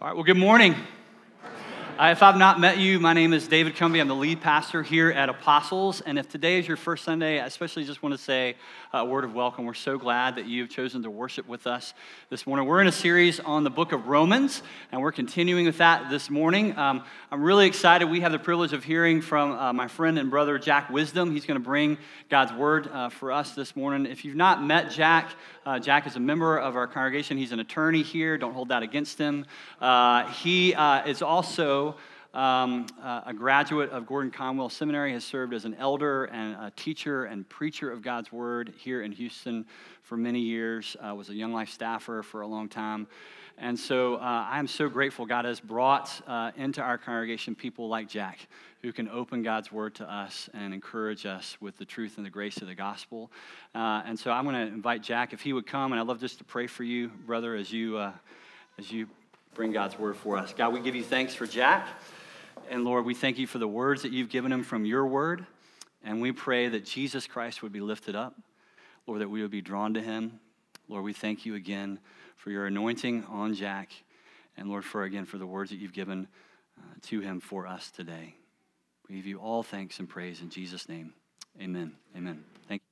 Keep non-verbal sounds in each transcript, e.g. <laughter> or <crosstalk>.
All right, well, good morning. Uh, if I've not met you, my name is David Cumbie. I'm the lead pastor here at Apostles. And if today is your first Sunday, I especially just want to say a word of welcome. We're so glad that you've chosen to worship with us this morning. We're in a series on the book of Romans, and we're continuing with that this morning. Um, I'm really excited. We have the privilege of hearing from uh, my friend and brother, Jack Wisdom. He's going to bring God's word uh, for us this morning. If you've not met Jack, uh, Jack is a member of our congregation. He's an attorney here. Don't hold that against him. Uh, he uh, is also um, uh, a graduate of Gordon Conwell Seminary, has served as an elder and a teacher and preacher of God's Word here in Houston for many years, uh, was a Young Life staffer for a long time. And so uh, I am so grateful God has brought uh, into our congregation people like Jack who can open God's word to us and encourage us with the truth and the grace of the gospel. Uh, and so I'm going to invite Jack if he would come, and I'd love just to pray for you, brother, as you uh, as you bring God's word for us. God, we give you thanks for Jack, and Lord, we thank you for the words that you've given him from your word, and we pray that Jesus Christ would be lifted up, Lord, that we would be drawn to him. Lord, we thank you again for your anointing on Jack, and Lord, for again for the words that you've given uh, to him for us today. We give you all thanks and praise in Jesus' name. Amen. Amen. Thank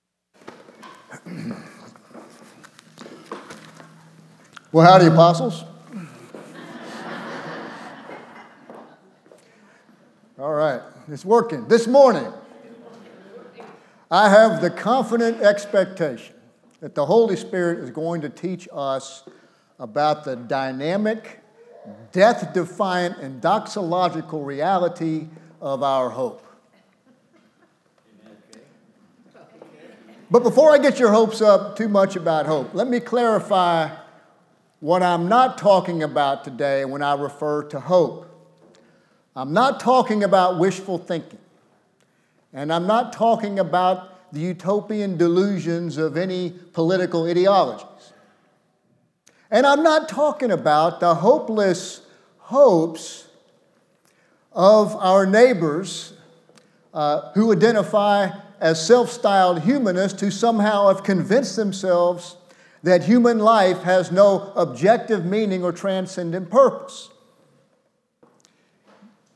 you. Well, howdy, apostles. All right, it's working. This morning, I have the confident expectation that the Holy Spirit is going to teach us about the dynamic, death defiant, and doxological reality of our hope. But before I get your hopes up too much about hope, let me clarify what I'm not talking about today when I refer to hope. I'm not talking about wishful thinking, and I'm not talking about the utopian delusions of any political ideologies. And I'm not talking about the hopeless hopes of our neighbors uh, who identify as self styled humanists who somehow have convinced themselves that human life has no objective meaning or transcendent purpose.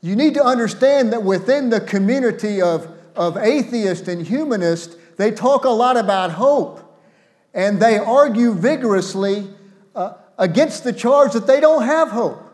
You need to understand that within the community of, of atheists and humanists, they talk a lot about hope and they argue vigorously uh, against the charge that they don't have hope.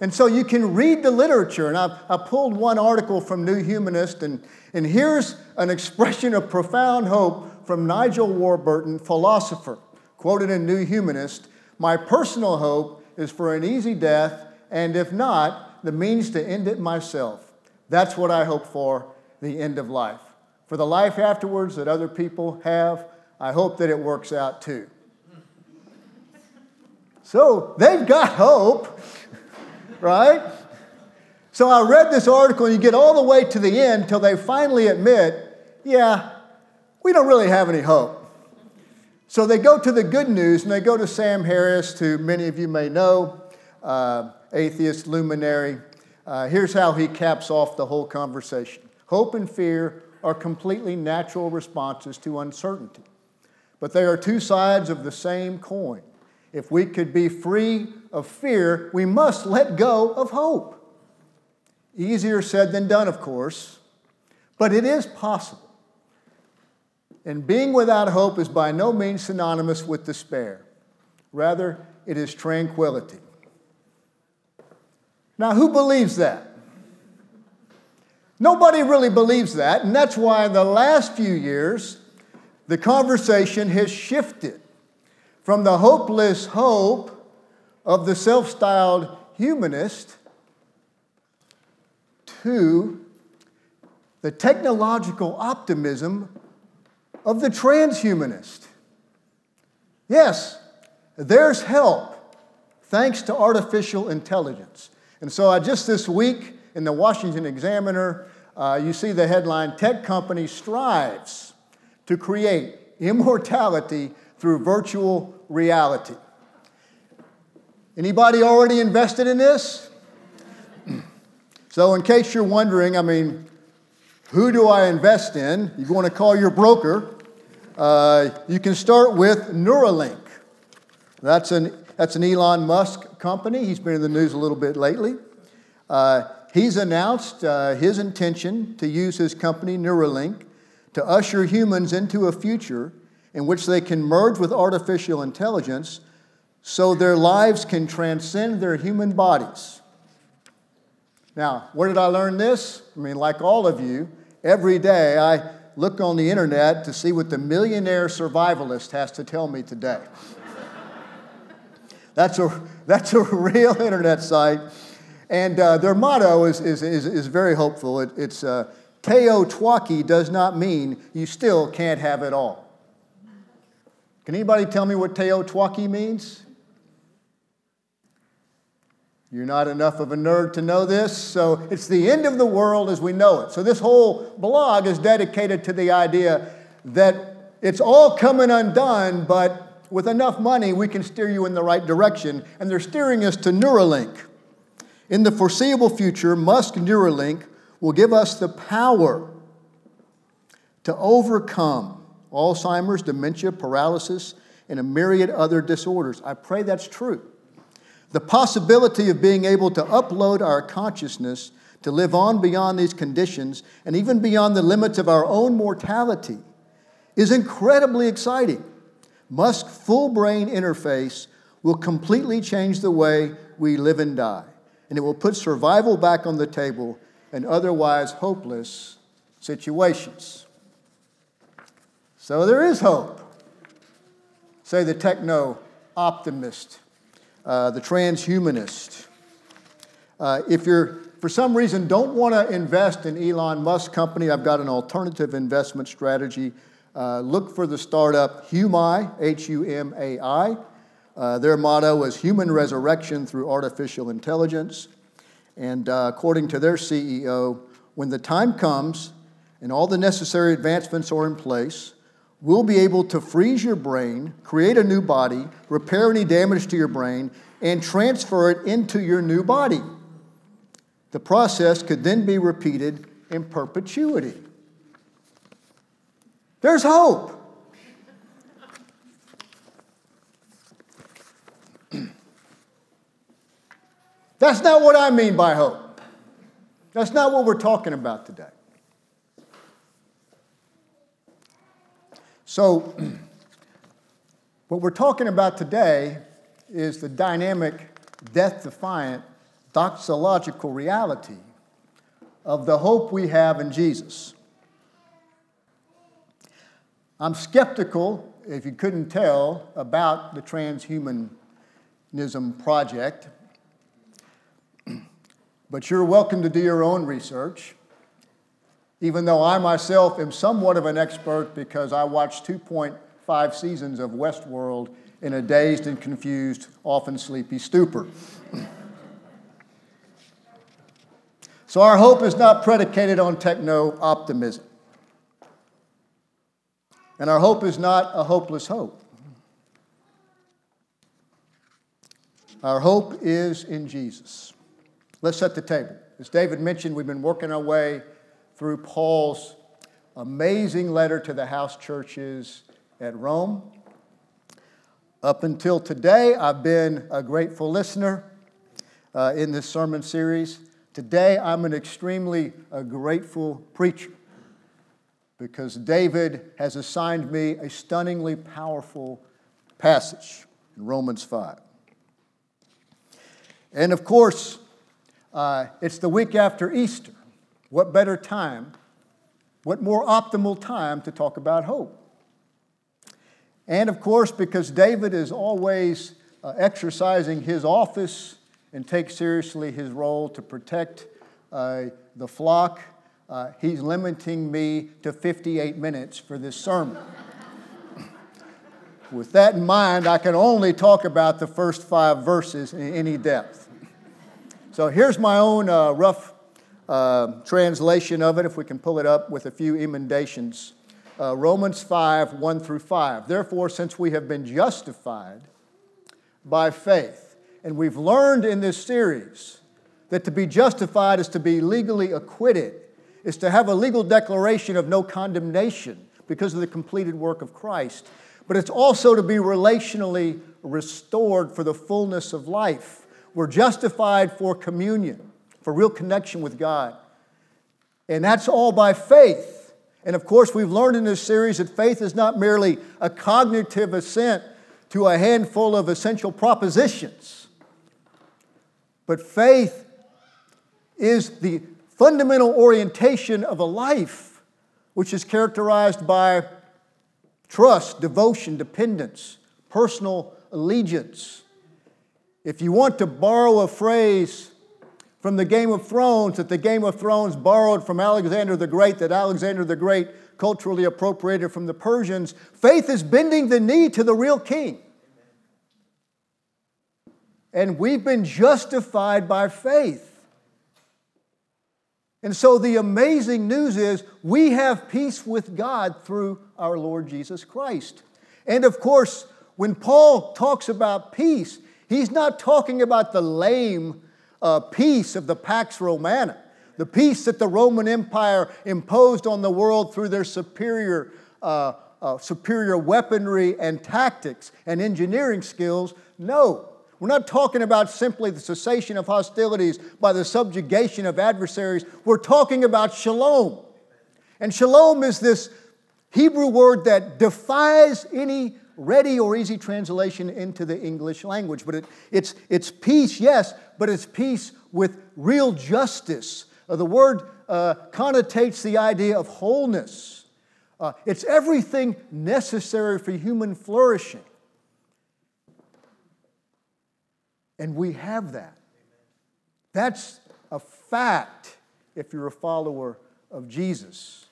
And so you can read the literature, and I, I pulled one article from New Humanist, and, and here's an expression of profound hope from Nigel Warburton, philosopher, quoted in New Humanist My personal hope is for an easy death, and if not, the means to end it myself. That's what I hope for the end of life. For the life afterwards that other people have, I hope that it works out too. So they've got hope <laughs> right? So I read this article, and you get all the way to the end till they finally admit, yeah, we don't really have any hope. So they go to the good news, and they go to Sam Harris, who many of you may know, uh, atheist luminary. Uh, here's how he caps off the whole conversation Hope and fear are completely natural responses to uncertainty, but they are two sides of the same coin. If we could be free of fear, we must let go of hope. Easier said than done, of course, but it is possible. And being without hope is by no means synonymous with despair. Rather, it is tranquility. Now, who believes that? Nobody really believes that, and that's why in the last few years, the conversation has shifted from the hopeless hope of the self styled humanist to the technological optimism of the transhumanist. Yes, there's help thanks to artificial intelligence. And so, I just this week in the Washington Examiner, uh, you see the headline Tech Company Strives to Create Immortality Through Virtual Reality. Anybody already invested in this? So, in case you're wondering, I mean, who do I invest in? You want to call your broker, uh, you can start with Neuralink. That's an, that's an Elon Musk company, he's been in the news a little bit lately. Uh, he's announced uh, his intention to use his company, Neuralink, to usher humans into a future in which they can merge with artificial intelligence so their lives can transcend their human bodies. Now, where did I learn this? I mean, like all of you, every day I look on the internet to see what the millionaire survivalist has to tell me today. <laughs> that's, a, that's a <laughs> real internet site. And uh, their motto is, is, is, is very hopeful. It, it's uh, TEOTWAWKI does not mean you still can't have it all. Can anybody tell me what TEOTWAWKI means? You're not enough of a nerd to know this, so it's the end of the world as we know it. So, this whole blog is dedicated to the idea that it's all coming undone, but with enough money, we can steer you in the right direction. And they're steering us to Neuralink. In the foreseeable future, Musk Neuralink will give us the power to overcome Alzheimer's, dementia, paralysis, and a myriad other disorders. I pray that's true. The possibility of being able to upload our consciousness to live on beyond these conditions and even beyond the limits of our own mortality is incredibly exciting. Musk's full brain interface will completely change the way we live and die, and it will put survival back on the table in otherwise hopeless situations. So there is hope. Say the techno optimist uh, the transhumanist. Uh, if you're, for some reason, don't want to invest in Elon Musk company, I've got an alternative investment strategy. Uh, look for the startup Humai, H U M A I. Uh, their motto is human resurrection through artificial intelligence. And uh, according to their CEO, when the time comes and all the necessary advancements are in place, we'll be able to freeze your brain, create a new body, repair any damage to your brain, and transfer it into your new body. The process could then be repeated in perpetuity. There's hope. <clears throat> That's not what I mean by hope. That's not what we're talking about today. So, <clears throat> what we're talking about today is the dynamic, death defiant, doxological reality of the hope we have in Jesus. I'm skeptical, if you couldn't tell, about the transhumanism project, but you're welcome to do your own research even though I myself am somewhat of an expert because I watched 2.5 seasons of Westworld in a dazed and confused, often sleepy stupor. so our hope is not predicated on techno optimism. And our hope is not a hopeless hope. Our hope is in Jesus. Let's set the table. As David mentioned, we've been working our way through Paul's amazing letter to the house churches at Rome. Up until today, I've been a grateful listener uh, in this sermon series. Today, I'm an extremely uh, grateful preacher because David has assigned me a stunningly powerful passage in Romans 5. And of course, uh, it's the week after Easter. What better time, what more optimal time to talk about hope? And of course, because David is always uh, exercising his office and takes seriously his role to protect uh, the flock, uh, he's limiting me to 58 minutes for this sermon. <laughs> With that in mind, I can only talk about the first five verses in any depth. So here's my own uh, rough uh, translation of it, if we can pull it up with a few emendations. Uh, Romans 5, 1 through 5. Therefore, since we have been justified by faith, and we've learned in this series that to be justified is to be legally acquitted, is to have a legal declaration of no condemnation because of the completed work of Christ, but it's also to be relationally restored for the fullness of life We're justified for communion, for real connection with God. And that's all by faith. And of course, we've learned in this series that faith is not merely a cognitive assent to a handful of essential propositions, but faith is the fundamental orientation of a life which is characterized by trust, devotion, dependence, personal allegiance. If you want to borrow a phrase from the Game of Thrones that the Game of Thrones borrowed from Alexander the Great, that Alexander the Great culturally appropriated from the Persians, faith is bending the knee to the real king. And we've been justified by faith. And so the amazing news is we have peace with God through our Lord Jesus Christ. And of course, when Paul talks about peace, he's not talking about the lame uh, peace of the Pax Romana, the peace that the Roman Empire imposed on the world through their superior, uh, uh, superior weaponry and tactics and engineering skills. No, we're not talking about simply the cessation of hostilities by the subjugation of adversaries. We're talking about shalom. And shalom is this Hebrew word that defies any ready or easy translation into the English language. But it, it's, it's peace, yes, but it's peace with real justice. Uh, the word uh, connotates the idea of wholeness. Uh, it's everything necessary for human flourishing. And we have that. That's a fact if you're a follower of Jesus.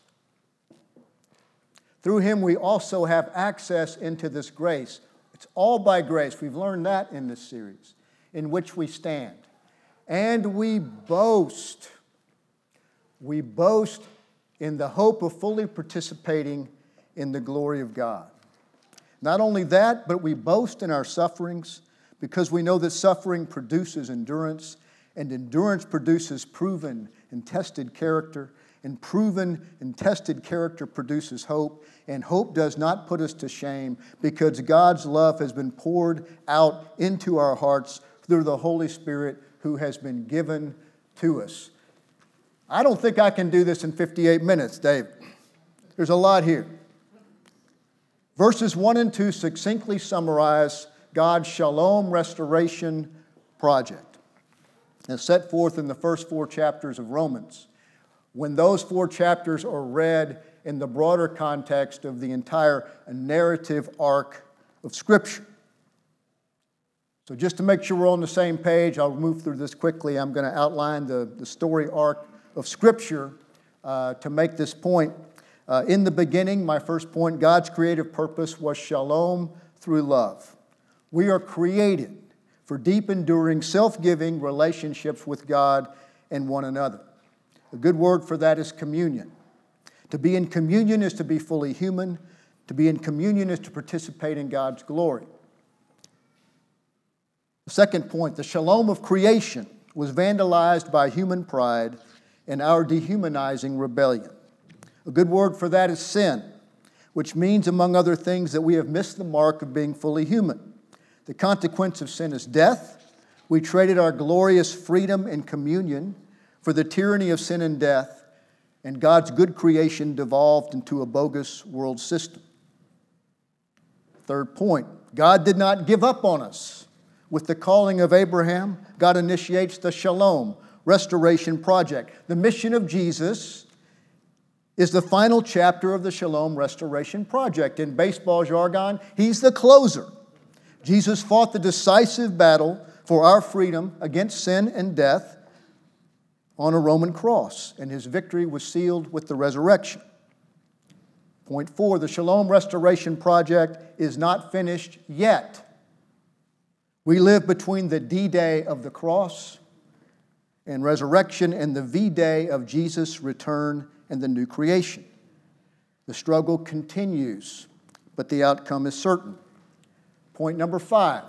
Through him, we also have access into this grace. It's all by grace. We've learned that in this series, in which we stand. And we boast. We boast in the hope of fully participating in the glory of God. Not only that, but we boast in our sufferings because we know that suffering produces endurance, and endurance produces proven and tested character, and proven and tested character produces hope, and hope does not put us to shame because God's love has been poured out into our hearts through the Holy Spirit who has been given to us. I don't think I can do this in 58 minutes, Dave. There's a lot here. Verses 1 and 2 succinctly summarize God's shalom restoration project. It's set forth in the first four chapters of Romans. When those four chapters are read in the broader context of the entire narrative arc of Scripture. So, just to make sure we're on the same page, I'll move through this quickly. I'm going to outline the, the story arc of Scripture uh, to make this point. Uh, in the beginning, my first point, God's creative purpose was shalom through love. We are created for deep, enduring, self giving relationships with God and one another. A good word for that is communion. To be in communion is to be fully human, to be in communion is to participate in God's glory. The second point the shalom of creation was vandalized by human pride and our dehumanizing rebellion. A good word for that is sin, which means, among other things, that we have missed the mark of being fully human. The consequence of sin is death. We traded our glorious freedom and communion for the tyranny of sin and death, and God's good creation devolved into a bogus world system. Third point God did not give up on us. With the calling of Abraham, God initiates the Shalom Restoration Project. The mission of Jesus is the final chapter of the Shalom Restoration Project. In baseball jargon, he's the closer. Jesus fought the decisive battle for our freedom against sin and death on a Roman cross, and his victory was sealed with the resurrection. Point four the Shalom Restoration Project is not finished yet. We live between the D Day of the cross and resurrection and the V Day of Jesus' return and the new creation. The struggle continues, but the outcome is certain. Point number five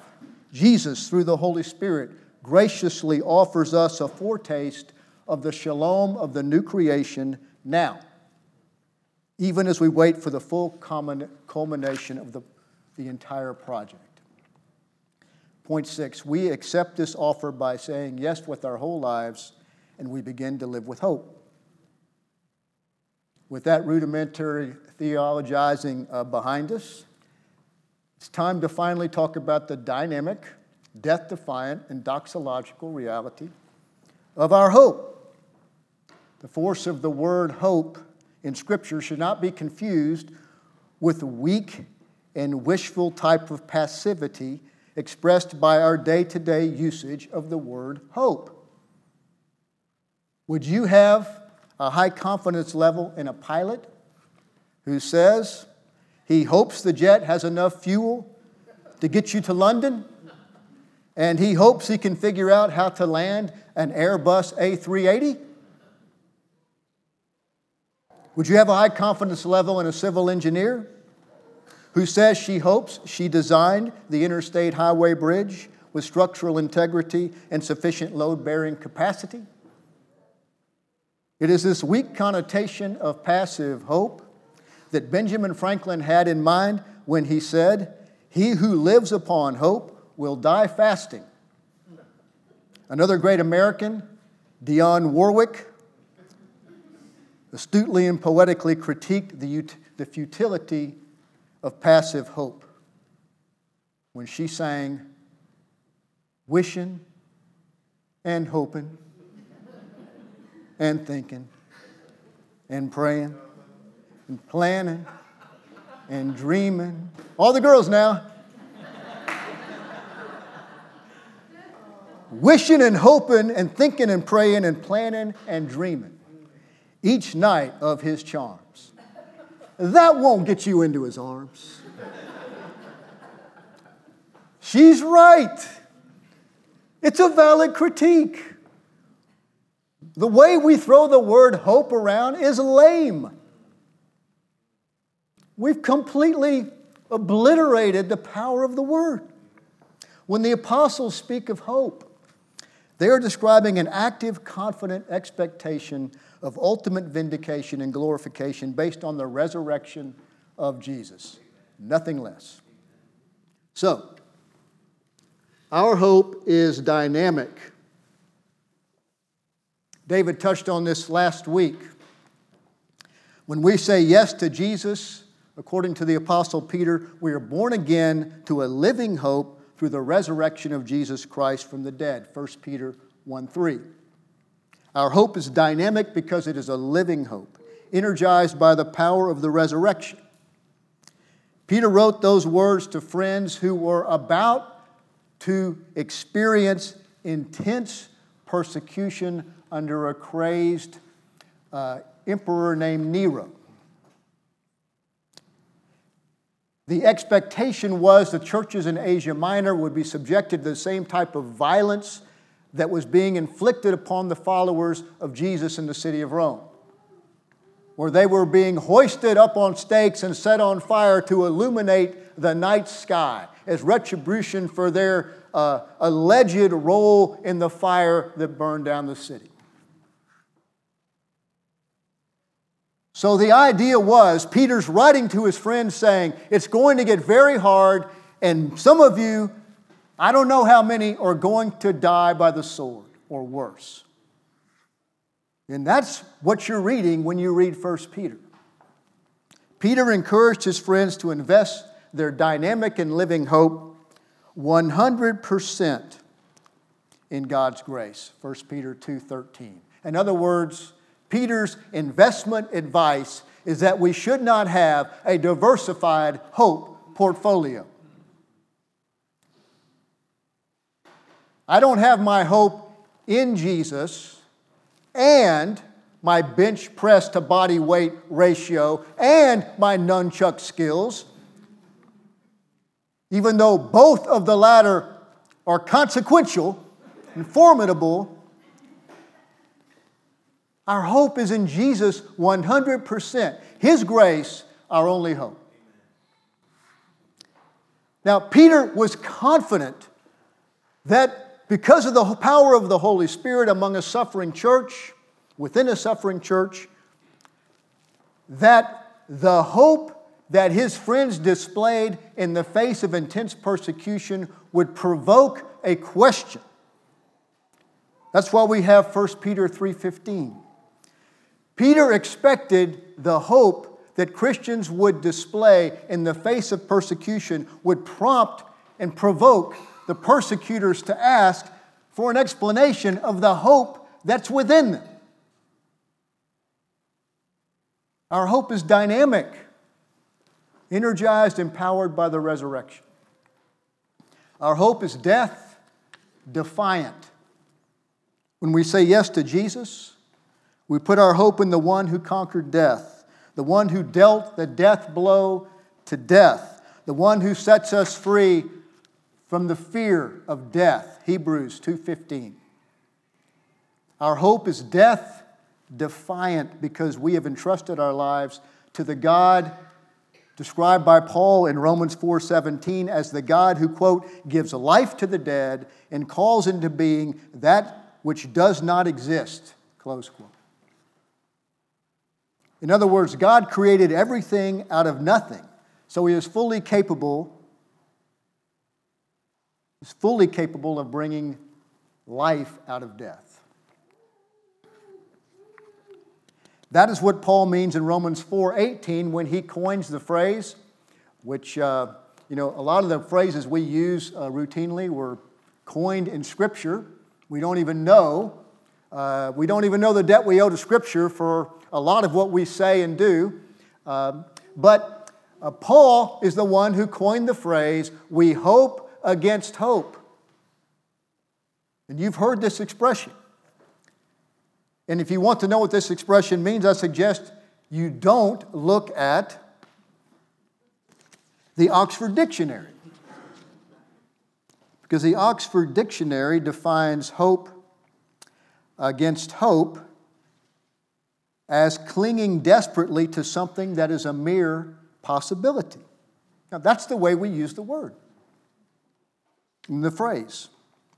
Jesus, through the Holy Spirit, graciously offers us a foretaste of the shalom of the new creation now, even as we wait for the full culmination of the, the entire project. Point six, we accept this offer by saying yes with our whole lives and we begin to live with hope. With that rudimentary theologizing uh, behind us, it's time to finally talk about the dynamic, death defiant, and doxological reality of our hope. The force of the word hope in Scripture should not be confused with weak and wishful type of passivity expressed by our day to day usage of the word hope. Would you have a high confidence level in a pilot who says he hopes the jet has enough fuel to get you to London? And he hopes he can figure out how to land an Airbus A380? Would you have a high confidence level in a civil engineer who says she hopes she designed the interstate highway bridge with structural integrity and sufficient load bearing capacity? It is this weak connotation of passive hope that Benjamin Franklin had in mind when he said, He who lives upon hope will die fasting. Another great American, Dionne Warwick, astutely and poetically critiqued the, the futility of passive hope when she sang, Wishing and hoping and thinking and praying and planning and dreaming. All the girls now. Wishing and hoping and thinking and praying and planning and dreaming each night of his charms. That won't get you into his arms. She's right. It's a valid critique. The way we throw the word hope around is lame. We've completely obliterated the power of the word. When the apostles speak of hope, they are describing an active, confident expectation of ultimate vindication and glorification based on the resurrection of Jesus. Nothing less. So, our hope is dynamic. David touched on this last week. When we say yes to Jesus, according to the Apostle Peter, we are born again to a living hope through the resurrection of Jesus Christ from the dead. 1 Peter 1 3. Our hope is dynamic because it is a living hope, energized by the power of the resurrection. Peter wrote those words to friends who were about to experience intense persecution under a crazed uh, emperor named Nero. The expectation was the churches in Asia Minor would be subjected to the same type of violence that was being inflicted upon the followers of Jesus in the city of Rome, where they were being hoisted up on stakes and set on fire to illuminate the night sky as retribution for their uh, alleged role in the fire that burned down the city. So the idea was Peter's writing to his friends saying, It's going to get very hard, and some of you, I don't know how many, are going to die by the sword or worse. And that's what you're reading when you read 1 Peter. Peter encouraged his friends to invest their dynamic and living hope 100% in God's grace. 1 Peter 2:13. In other words, Peter's investment advice is that we should not have a diversified hope portfolio. I don't have my hope in Jesus and my bench press to body weight ratio and my nunchuck skills, even though both of the latter are consequential and formidable our hope is in Jesus 100%. His grace, our only hope. Now, Peter was confident that because of the power of the Holy Spirit among a suffering church, within a suffering church, that the hope that his friends displayed in the face of intense persecution would provoke a question. That's why we have 1 Peter 3:15. Peter expected the hope that Christians would display in the face of persecution would prompt and provoke the persecutors to ask for an explanation of the hope that's within them. Our hope is dynamic, energized, empowered by the resurrection. Our hope is death defiant. When we say yes to Jesus, we put our hope in the one who conquered death, the one who dealt the death blow to death, the one who sets us free from the fear of death. Hebrews 2:15. Our hope is death defiant because we have entrusted our lives to the God described by Paul in Romans 4:17 as the God who quote gives life to the dead and calls into being that which does not exist close quote. In other words, God created everything out of nothing. So he is fully capable is fully capable of bringing life out of death. That is what Paul means in Romans 4:18 when he coins the phrase, which uh, you know a lot of the phrases we use uh, routinely were coined in Scripture. We don't even know. Uh, we don't even know the debt we owe to Scripture for a lot of what we say and do. Um, but uh, Paul is the one who coined the phrase, "We hope against hope." And you've heard this expression. And if you want to know what this expression means, I suggest you don't look at the Oxford Dictionary. Because the Oxford Dictionary defines hope against hope as clinging desperately to something that is a mere possibility. Now, that's the way we use the word in the phrase.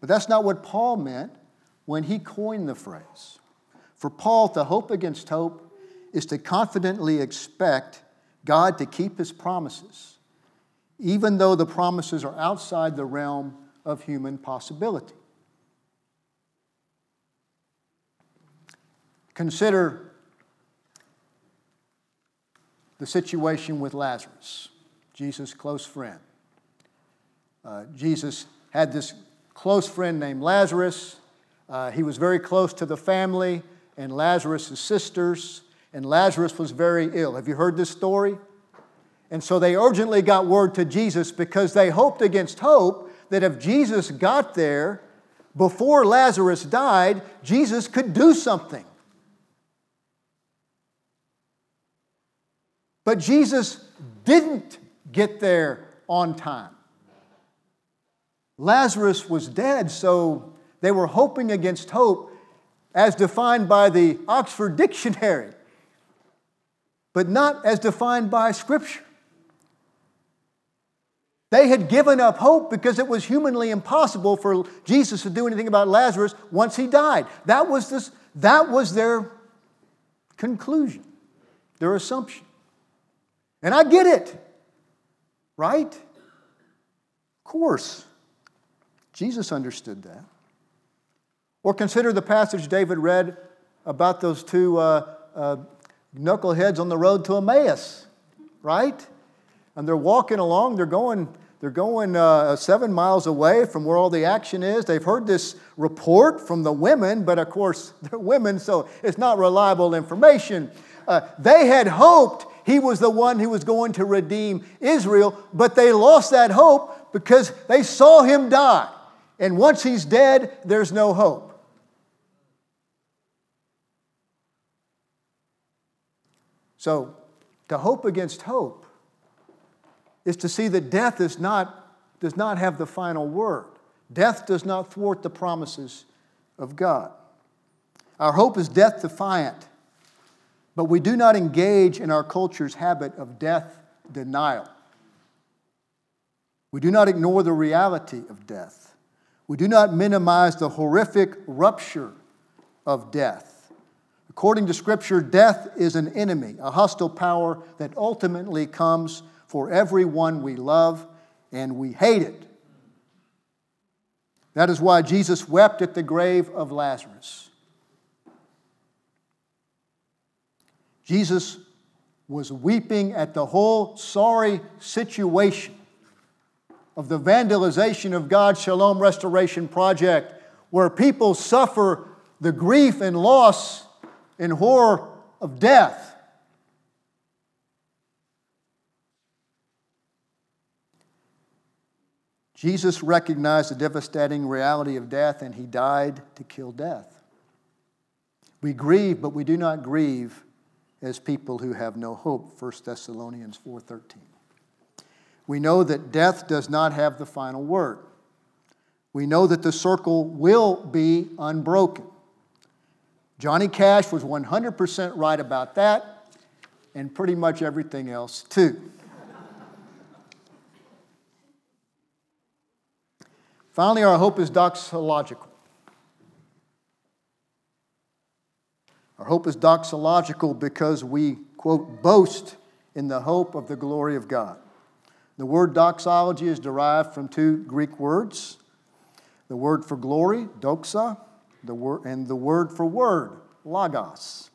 But that's not what Paul meant when he coined the phrase. For Paul, to hope against hope is to confidently expect God to keep his promises, even though the promises are outside the realm of human possibility. Consider the situation with Lazarus, Jesus' close friend. Uh, Jesus had this close friend named Lazarus. Uh, he was very close to the family and Lazarus' sisters, and Lazarus was very ill. Have you heard this story? And so they urgently got word to Jesus because they hoped against hope that if Jesus got there before Lazarus died, Jesus could do something. But Jesus didn't get there on time. Lazarus was dead, so they were hoping against hope as defined by the Oxford Dictionary, but not as defined by Scripture. They had given up hope because it was humanly impossible for Jesus to do anything about Lazarus once he died. That was, this, that was their conclusion, their assumption. And I get it, right? Of course. Jesus understood that. Or consider the passage David read about those two uh, uh, knuckleheads on the road to Emmaus, right? And they're walking along, they're going, they're going uh, seven miles away from where all the action is. They've heard this report from the women, but of course, <laughs> they're women, so it's not reliable information. Uh, they had hoped he was the one who was going to redeem Israel, but they lost that hope because they saw him die. And once he's dead, there's no hope. So, to hope against hope is to see that death is not, does not have the final word. Death does not thwart the promises of God. Our hope is death defiant, but we do not engage in our culture's habit of death denial. We do not ignore the reality of death. We do not minimize the horrific rupture of death. According to Scripture, death is an enemy, a hostile power that ultimately comes for everyone we love and we hate it. That is why Jesus wept at the grave of Lazarus. Jesus was weeping at the whole sorry situation of the vandalization of God's Shalom Restoration Project, where people suffer the grief and loss and horror of death. Jesus recognized the devastating reality of death and he died to kill death. We grieve, but we do not grieve as people who have no hope 1 thessalonians 4.13 we know that death does not have the final word. We know that the circle will be unbroken. Johnny cash was 100% right about that and pretty much everything else too. Finally our hope is doxological Our hope is doxological because we, quote, boast in the hope of the glory of God. The word doxology is derived from two Greek words the word for glory, doxa, the word, and the word for word, logos.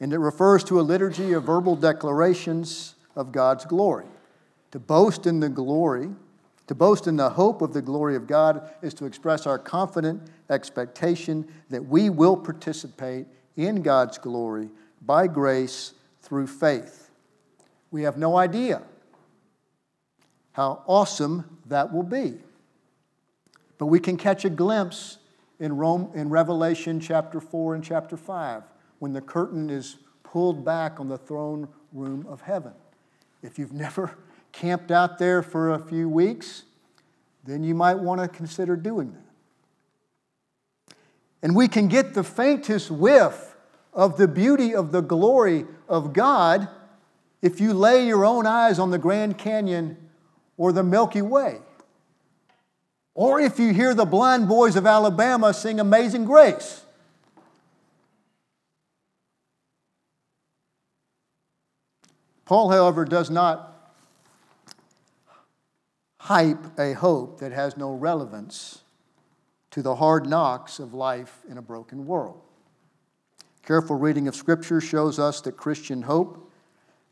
And it refers to a liturgy of verbal declarations of God's glory. To boast in the glory, to boast in the hope of the glory of God, is to express our confident expectation that we will participate in God's glory by grace through faith. We have no idea how awesome that will be. But we can catch a glimpse in, Rome, in Revelation chapter 4 and chapter 5 when the curtain is pulled back on the throne room of heaven. If you've <laughs> never camped out there for a few weeks, then you might want to consider doing that. And we can get the faintest whiff of the beauty of the glory of God if you lay your own eyes on the Grand Canyon or the Milky Way. Or if you hear the blind boys of Alabama sing Amazing Grace. Paul, however, does not hype a hope that has no relevance to the hard knocks of life in a broken world. Careful reading of Scripture shows us that Christian hope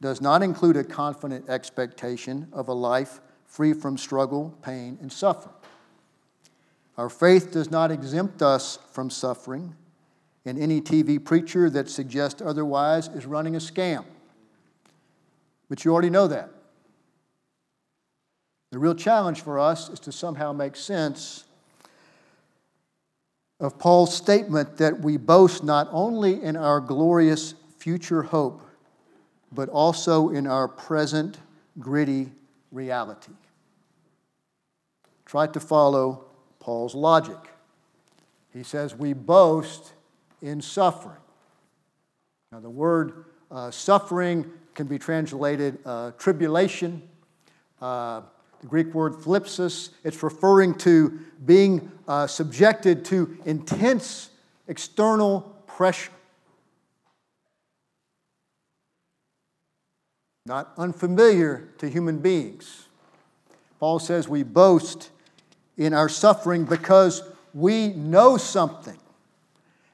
does not include a confident expectation of a life free from struggle, pain, and suffering. Our faith does not exempt us from suffering, and any TV preacher that suggests otherwise is running a scam. But you already know that. The real challenge for us is to somehow make sense of Paul's statement that we boast not only in our glorious future hope, but also in our present gritty reality. Try to follow Paul's logic. He says, We boast in suffering. Now, the word uh, suffering can be translated uh, tribulation. Uh, the Greek word thlipsis, it's referring to being uh, subjected to intense external pressure. Not unfamiliar to human beings. Paul says we boast in our suffering because we know something.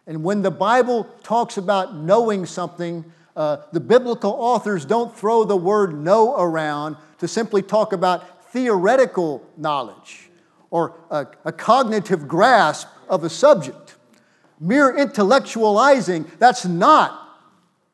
And when the Bible talks about knowing something, uh, the biblical authors don't throw the word know around to simply talk about theoretical knowledge or a, a cognitive grasp of a subject. Mere intellectualizing, that's not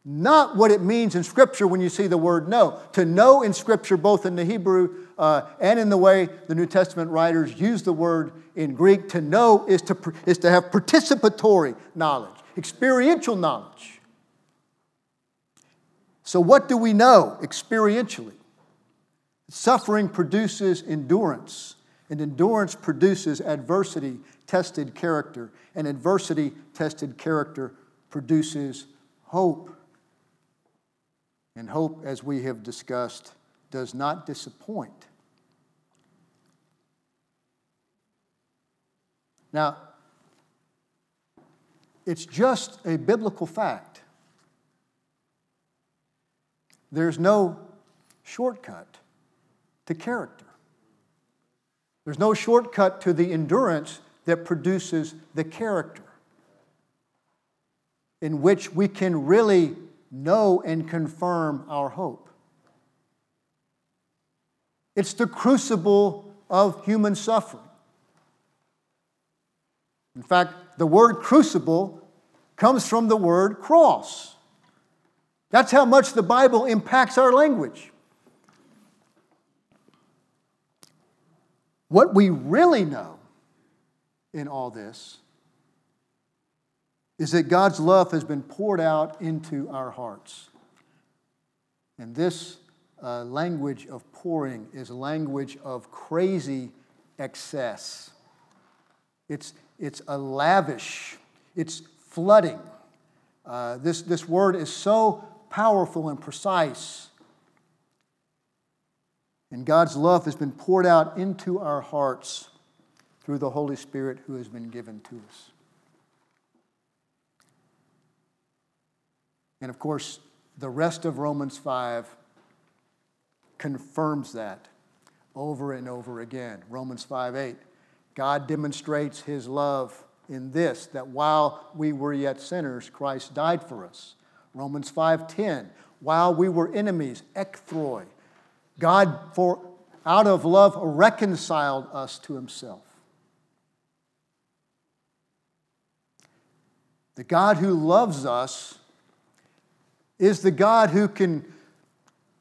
not what it means in Scripture when you see the word know. To know in Scripture, both in the Hebrew uh, and in the way the New Testament writers use the word in Greek, to know is to, is to have participatory knowledge, experiential knowledge. So, what do we know experientially? Suffering produces endurance, and endurance produces adversity tested character, and adversity tested character produces hope. And hope, as we have discussed, does not disappoint. Now, it's just a biblical fact. There's no shortcut to character. There's no shortcut to the endurance that produces the character in which we can really know and confirm our hope. It's the crucible of human suffering. In fact, the word crucible comes from the word cross. That's how much the Bible impacts our language. What we really know in all this is that God's love has been poured out into our hearts. And this uh, language of pouring is language of crazy excess. It's, it's a lavish, it's flooding. Uh, this, this word is so powerful and precise. And God's love has been poured out into our hearts through the Holy Spirit who has been given to us. And of course, the rest of Romans 5 confirms that over and over again. Romans 5 8. God demonstrates his love in this that while we were yet sinners, Christ died for us. Romans 5:10. While we were enemies, ekthroi, God for out of love reconciled us to himself. The God who loves us is the God who can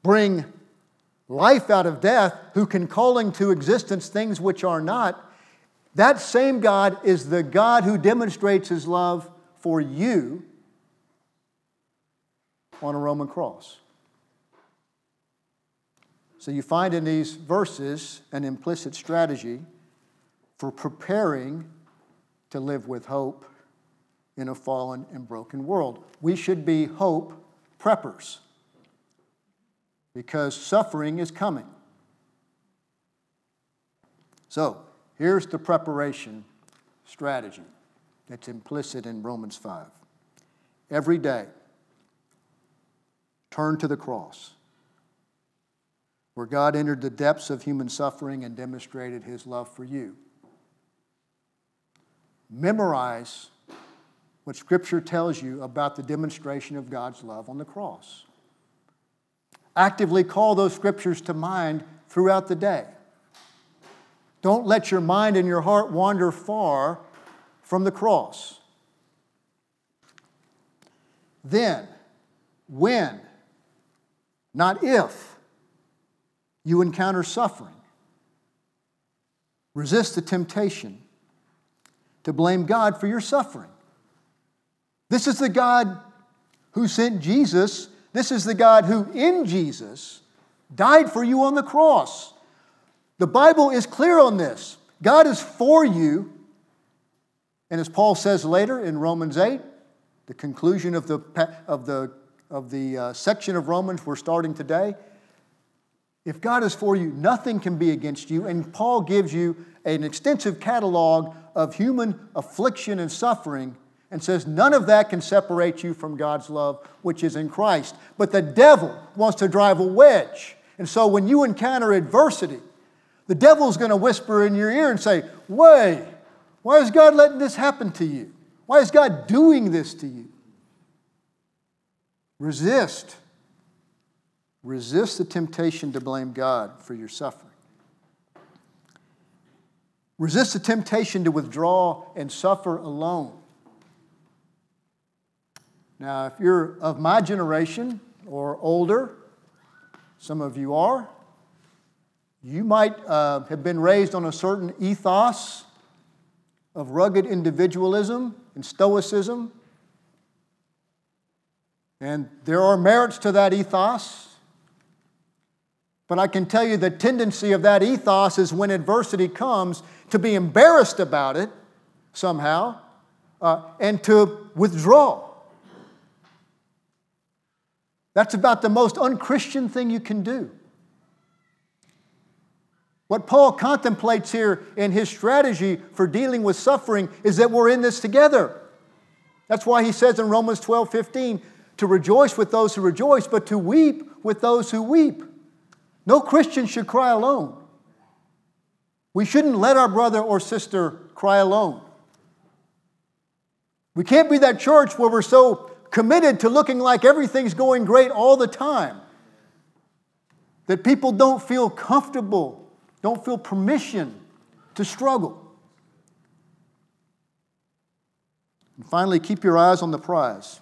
bring life out of death, who can call into existence things which are not. That same God is the God who demonstrates his love for you on a Roman cross. So you find in these verses an implicit strategy for preparing to live with hope in a fallen and broken world. We should be hope preppers because suffering is coming. So, here's the preparation strategy that's implicit in Romans 5. Every day, turn to the cross, where God entered the depths of human suffering and demonstrated his love for you. Memorize what Scripture tells you about the demonstration of God's love on the cross. Actively call those Scriptures to mind throughout the day. Don't let your mind and your heart wander far from the cross. Then, when, not if, you encounter suffering, resist the temptation to blame God for your suffering. This is the God who sent Jesus. This is the God who, in Jesus, died for you on the cross. The Bible is clear on this. God is for you. And as Paul says later in Romans 8, the conclusion of the, of the, of the uh, section of Romans we're starting today, if God is for you, nothing can be against you. And Paul gives you an extensive catalog of human affliction and suffering and says none of that can separate you from God's love, which is in Christ. But the devil wants to drive a wedge. And so when you encounter adversity, the devil's going to whisper in your ear and say, Way, why is God letting this happen to you? Why is God doing this to you? Resist. Resist the temptation to blame God for your suffering. Resist the temptation to withdraw and suffer alone. Now, if you're of my generation or older, some of you are, you might uh, have been raised on a certain ethos of rugged individualism and stoicism. And there are merits to that ethos. But I can tell you the tendency of that ethos is when adversity comes to be embarrassed about it somehow uh, and to withdraw. That's about the most unchristian thing you can do. What Paul contemplates here in his strategy for dealing with suffering is that we're in this together. That's why he says in Romans 12 15 to rejoice with those who rejoice, but to weep with those who weep. No Christian should cry alone. We shouldn't let our brother or sister cry alone. We can't be that church where we're so committed to looking like everything's going great all the time that people don't feel comfortable, don't feel permission to struggle. And finally, keep your eyes on the prize.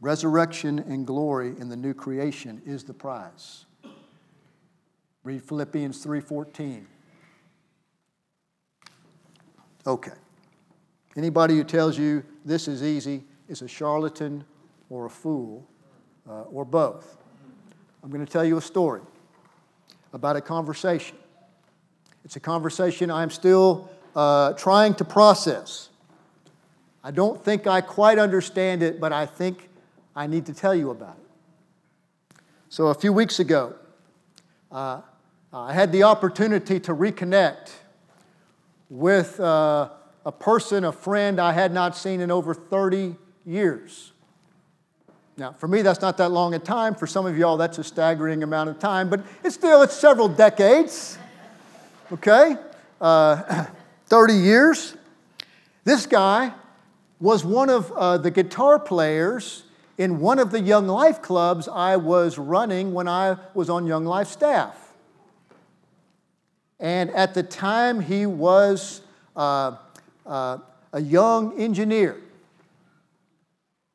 Resurrection and glory in the new creation is the prize. Read Philippians 3:14. Okay. Anybody who tells you this is easy is a charlatan or a fool uh, or both. I'm going to tell you a story about a conversation. It's a conversation I'm still uh, trying to process. I don't think I quite understand it, but I think I need to tell you about it. So, a few weeks ago, uh, I had the opportunity to reconnect with uh, a person, a friend I had not seen in over 30 years. Now, for me, that's not that long a time. For some of y'all, that's a staggering amount of time, but it's still, it's several decades. Okay? Uh, <clears throat> 30 years. This guy was one of uh, the guitar players in one of the Young Life clubs I was running when I was on Young Life staff. And at the time, he was uh, uh, a young engineer.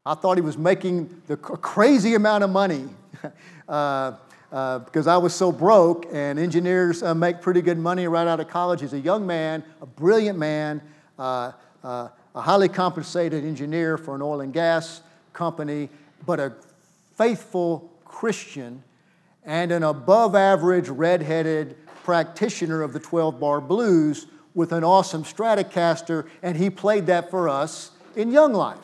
I thought he was making the crazy amount of money <laughs> uh, uh, because I was so broke, and engineers uh, make pretty good money right out of college. He's a young man, a brilliant man, uh, a highly compensated engineer for an oil and gas company, but a faithful Christian and an above average redheaded practitioner of the 12 bar blues with an awesome Stratocaster, and he played that for us in Young Life.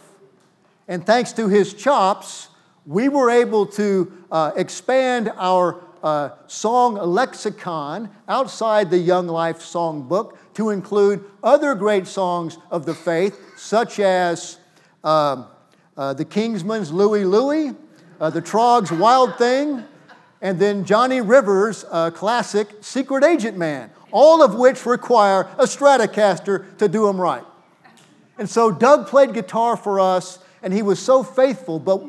And thanks to his chops, we were able to uh, expand our uh, song lexicon outside the Young Life songbook to include other great songs of the faith, such as um, uh, the Kingsmen's Louie Louie, uh, the Troggs' Wild Thing, and then Johnny Rivers' uh, classic Secret Agent Man, all of which require a Stratocaster to do them right. And so Doug played guitar for us, and he was so faithful, but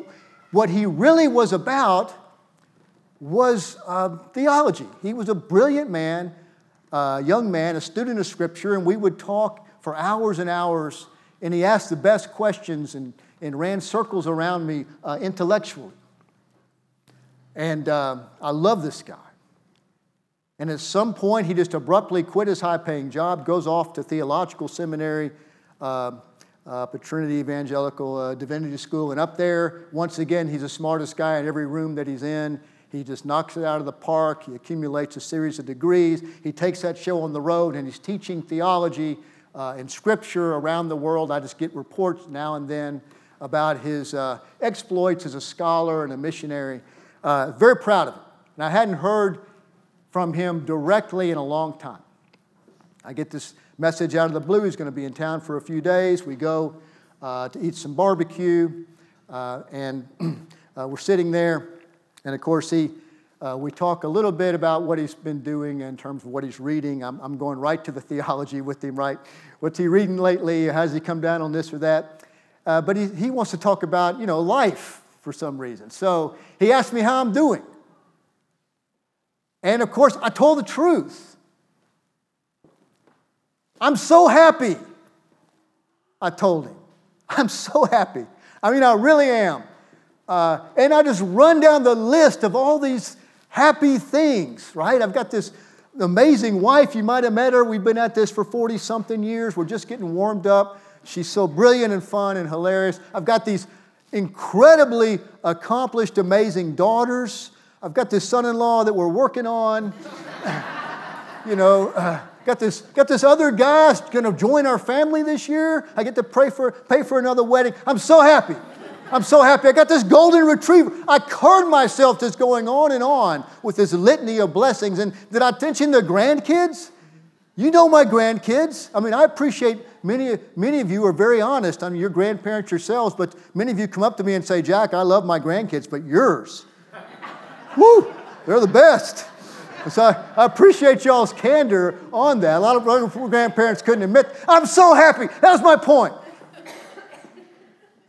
what he really was about was uh, theology. He was a brilliant man, uh, young man, a student of Scripture, and we would talk for hours and hours, and he asked the best questions and, and ran circles around me uh, intellectually. And uh, I love this guy. And at some point, he just abruptly quit his high paying job, goes off to theological seminary, uh, uh, Evangelical uh, Divinity School. And up there, once again, he's the smartest guy in every room that he's in. He just knocks it out of the park. He accumulates a series of degrees. He takes that show on the road and he's teaching theology uh, and scripture around the world. I just get reports now and then about his uh, exploits as a scholar and a missionary. Uh, very proud of him. And I hadn't heard from him directly in a long time. I get this message out of the blue. He's going to be in town for a few days. We go uh, to eat some barbecue, uh, and <clears throat> uh, we're sitting there. And of course, he, uh, we talk a little bit about what he's been doing in terms of what he's reading. I'm, I'm going right to the theology with him, right? What's he reading lately? Has he come down on this or that? Uh, but he, he wants to talk about, you know, life for some reason. So he asked me how I'm doing. And of course, I told the truth. I'm so happy. I told him. <laughs> I'm so happy. I mean, I really am. Uh, and I just run down the list of all these happy things, right? I've got this amazing wife. You might have met her. We've been at this for 40 something years. We're just getting warmed up. She's so brilliant and fun and hilarious. I've got these incredibly accomplished, amazing daughters. I've got this son in law that we're working on. <laughs> you know, uh, got this, got this other guy going to join our family this year. I get to pray for, pay for another wedding. I'm so happy. I'm so happy. I got this golden retriever. I card myself just going on and on with this litany of blessings. And did I mention the grandkids? You know my grandkids. I mean, I appreciate many, many of you are very honest. I mean, you're grandparents yourselves, but many of you come up to me and say, Jack, I love my grandkids, but yours, <laughs> whoo, they're the best. So I, I appreciate y'all's candor on that. A lot of grandparents couldn't admit. I'm so happy. That was my point.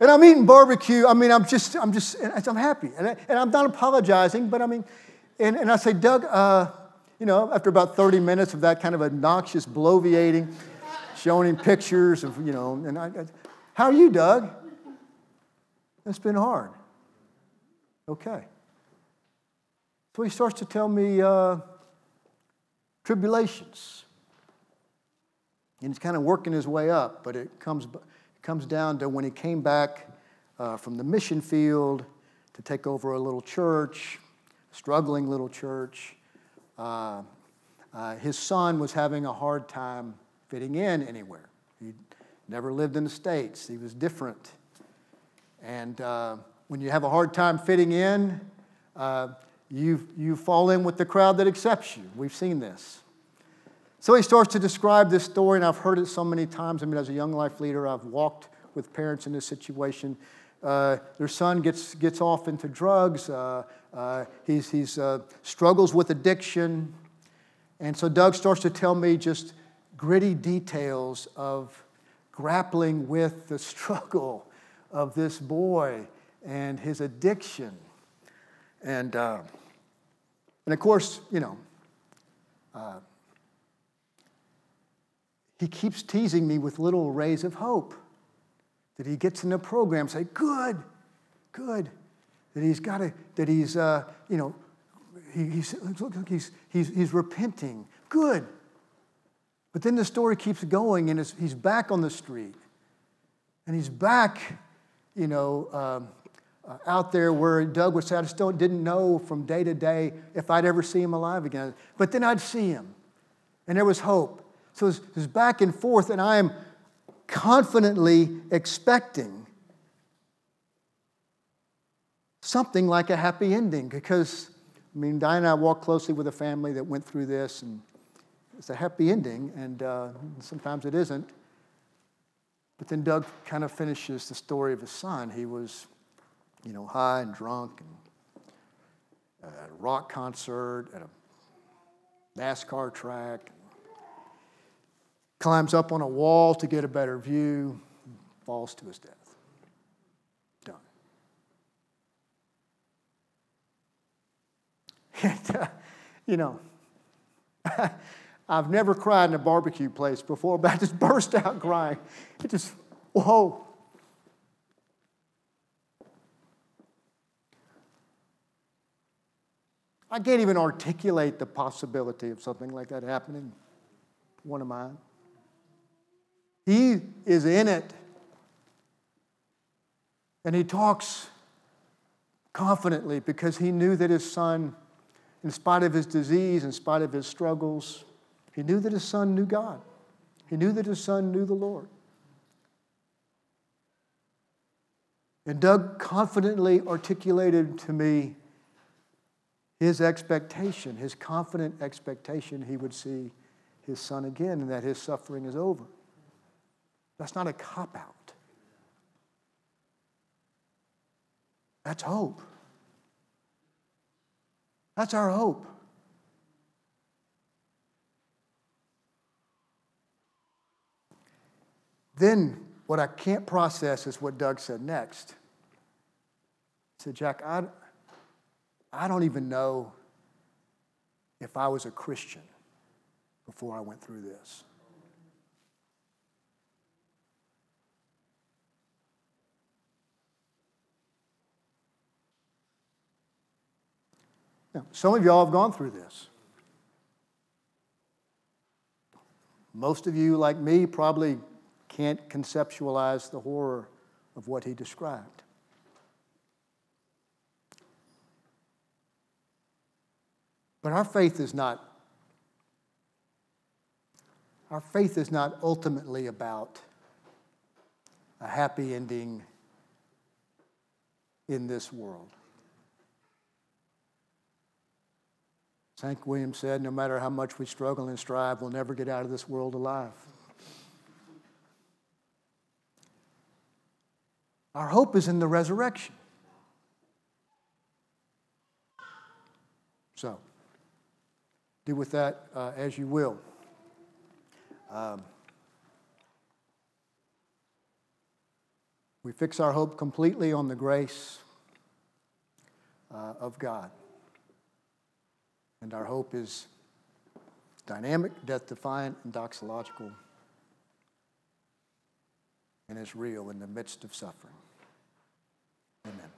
And I'm eating barbecue. I mean, I'm just, I'm just, I'm happy. And, I, and I'm not apologizing, but I mean, and, and I say, Doug, uh, you know, after about 30 minutes of that kind of obnoxious bloviating, showing him pictures of, you know, and I, I how are you, Doug? It's been hard. Okay. So he starts to tell me uh, tribulations. And he's kind of working his way up, but it comes, comes down to when he came back uh, from the mission field to take over a little church, struggling little church. Uh, uh, his son was having a hard time fitting in anywhere. He never lived in the States, he was different. And uh, when you have a hard time fitting in, uh, you, you fall in with the crowd that accepts you. We've seen this. So he starts to describe this story, and I've heard it so many times. I mean, as a young life leader, I've walked with parents in this situation. Uh, their son gets, gets off into drugs. Uh, uh, he's, he's uh, struggles with addiction. And so Doug starts to tell me just gritty details of grappling with the <laughs> struggle of this boy and his addiction. And, uh, and of course, you know, uh, he keeps teasing me with little rays of hope that he gets in the program, say, good, good. That he's got to, that he's, uh, you know, he, he's, look, he's, he's, he's repenting. Good. But then the story keeps going and he's back on the street. And he's back, you know, um, uh, out there where Doug was, I still didn't know from day to day if I'd ever see him alive again. But then I'd see him, and there was hope. So was back and forth, and I am confidently expecting something like a happy ending because, I mean, Diane and I walked closely with a family that went through this, and it's a happy ending, and uh, sometimes it isn't. But then Doug kind of finishes the story of his son. He was, you know, high and drunk, and at a rock concert, at a NASCAR track, climbs up on a wall to get a better view, falls to his death. Done. <laughs> And, uh, you know, <laughs> I've never cried in a barbecue place before, but I just burst out crying. It just, whoa. I can't even articulate the possibility of something like that happening. One of mine. He is in it. And he talks confidently because he knew that his son, in spite of his disease, in spite of his struggles, he knew that his son knew God. He knew that his son knew the Lord. And Doug confidently articulated to me his expectation, his confident expectation he would see his son again and that his suffering is over. That's not a cop out. That's hope. That's our hope. Then, what I can't process is what Doug said next. He said, Jack, I, I don't even know if I was a Christian before I went through this. Now, some of y'all have gone through this. Most of you, like me, probably can't conceptualize the horror of what he described. But our faith is not our faith is not ultimately about a happy ending in this world. Hank Williams said, no matter how much we struggle and strive, we'll never get out of this world alive. Our hope is in the resurrection. So, do with that uh, as you will. Um, we fix our hope completely on the grace uh, of God. And our hope is dynamic, death defiant, and doxological, and is real in the midst of suffering. Amen.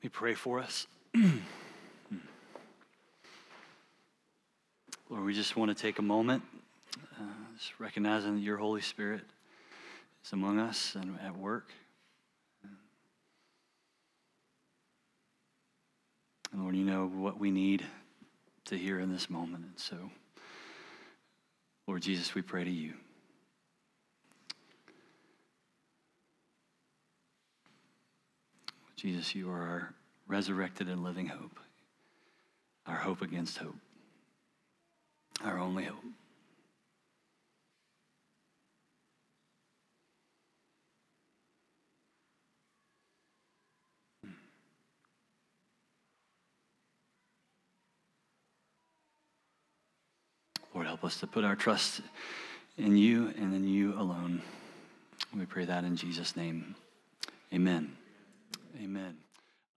Let me pray for us. <clears throat> Lord, we just want to take a moment, recognizing that your Holy Spirit is among us and at work. And Lord, you know what we need to hear in this moment. And so, Lord Jesus, we pray to you. Jesus, you are our resurrected and living hope, our hope against hope, our only hope. Lord, help us to put our trust in you and in you alone. We pray that in Jesus' name. Amen. Amen.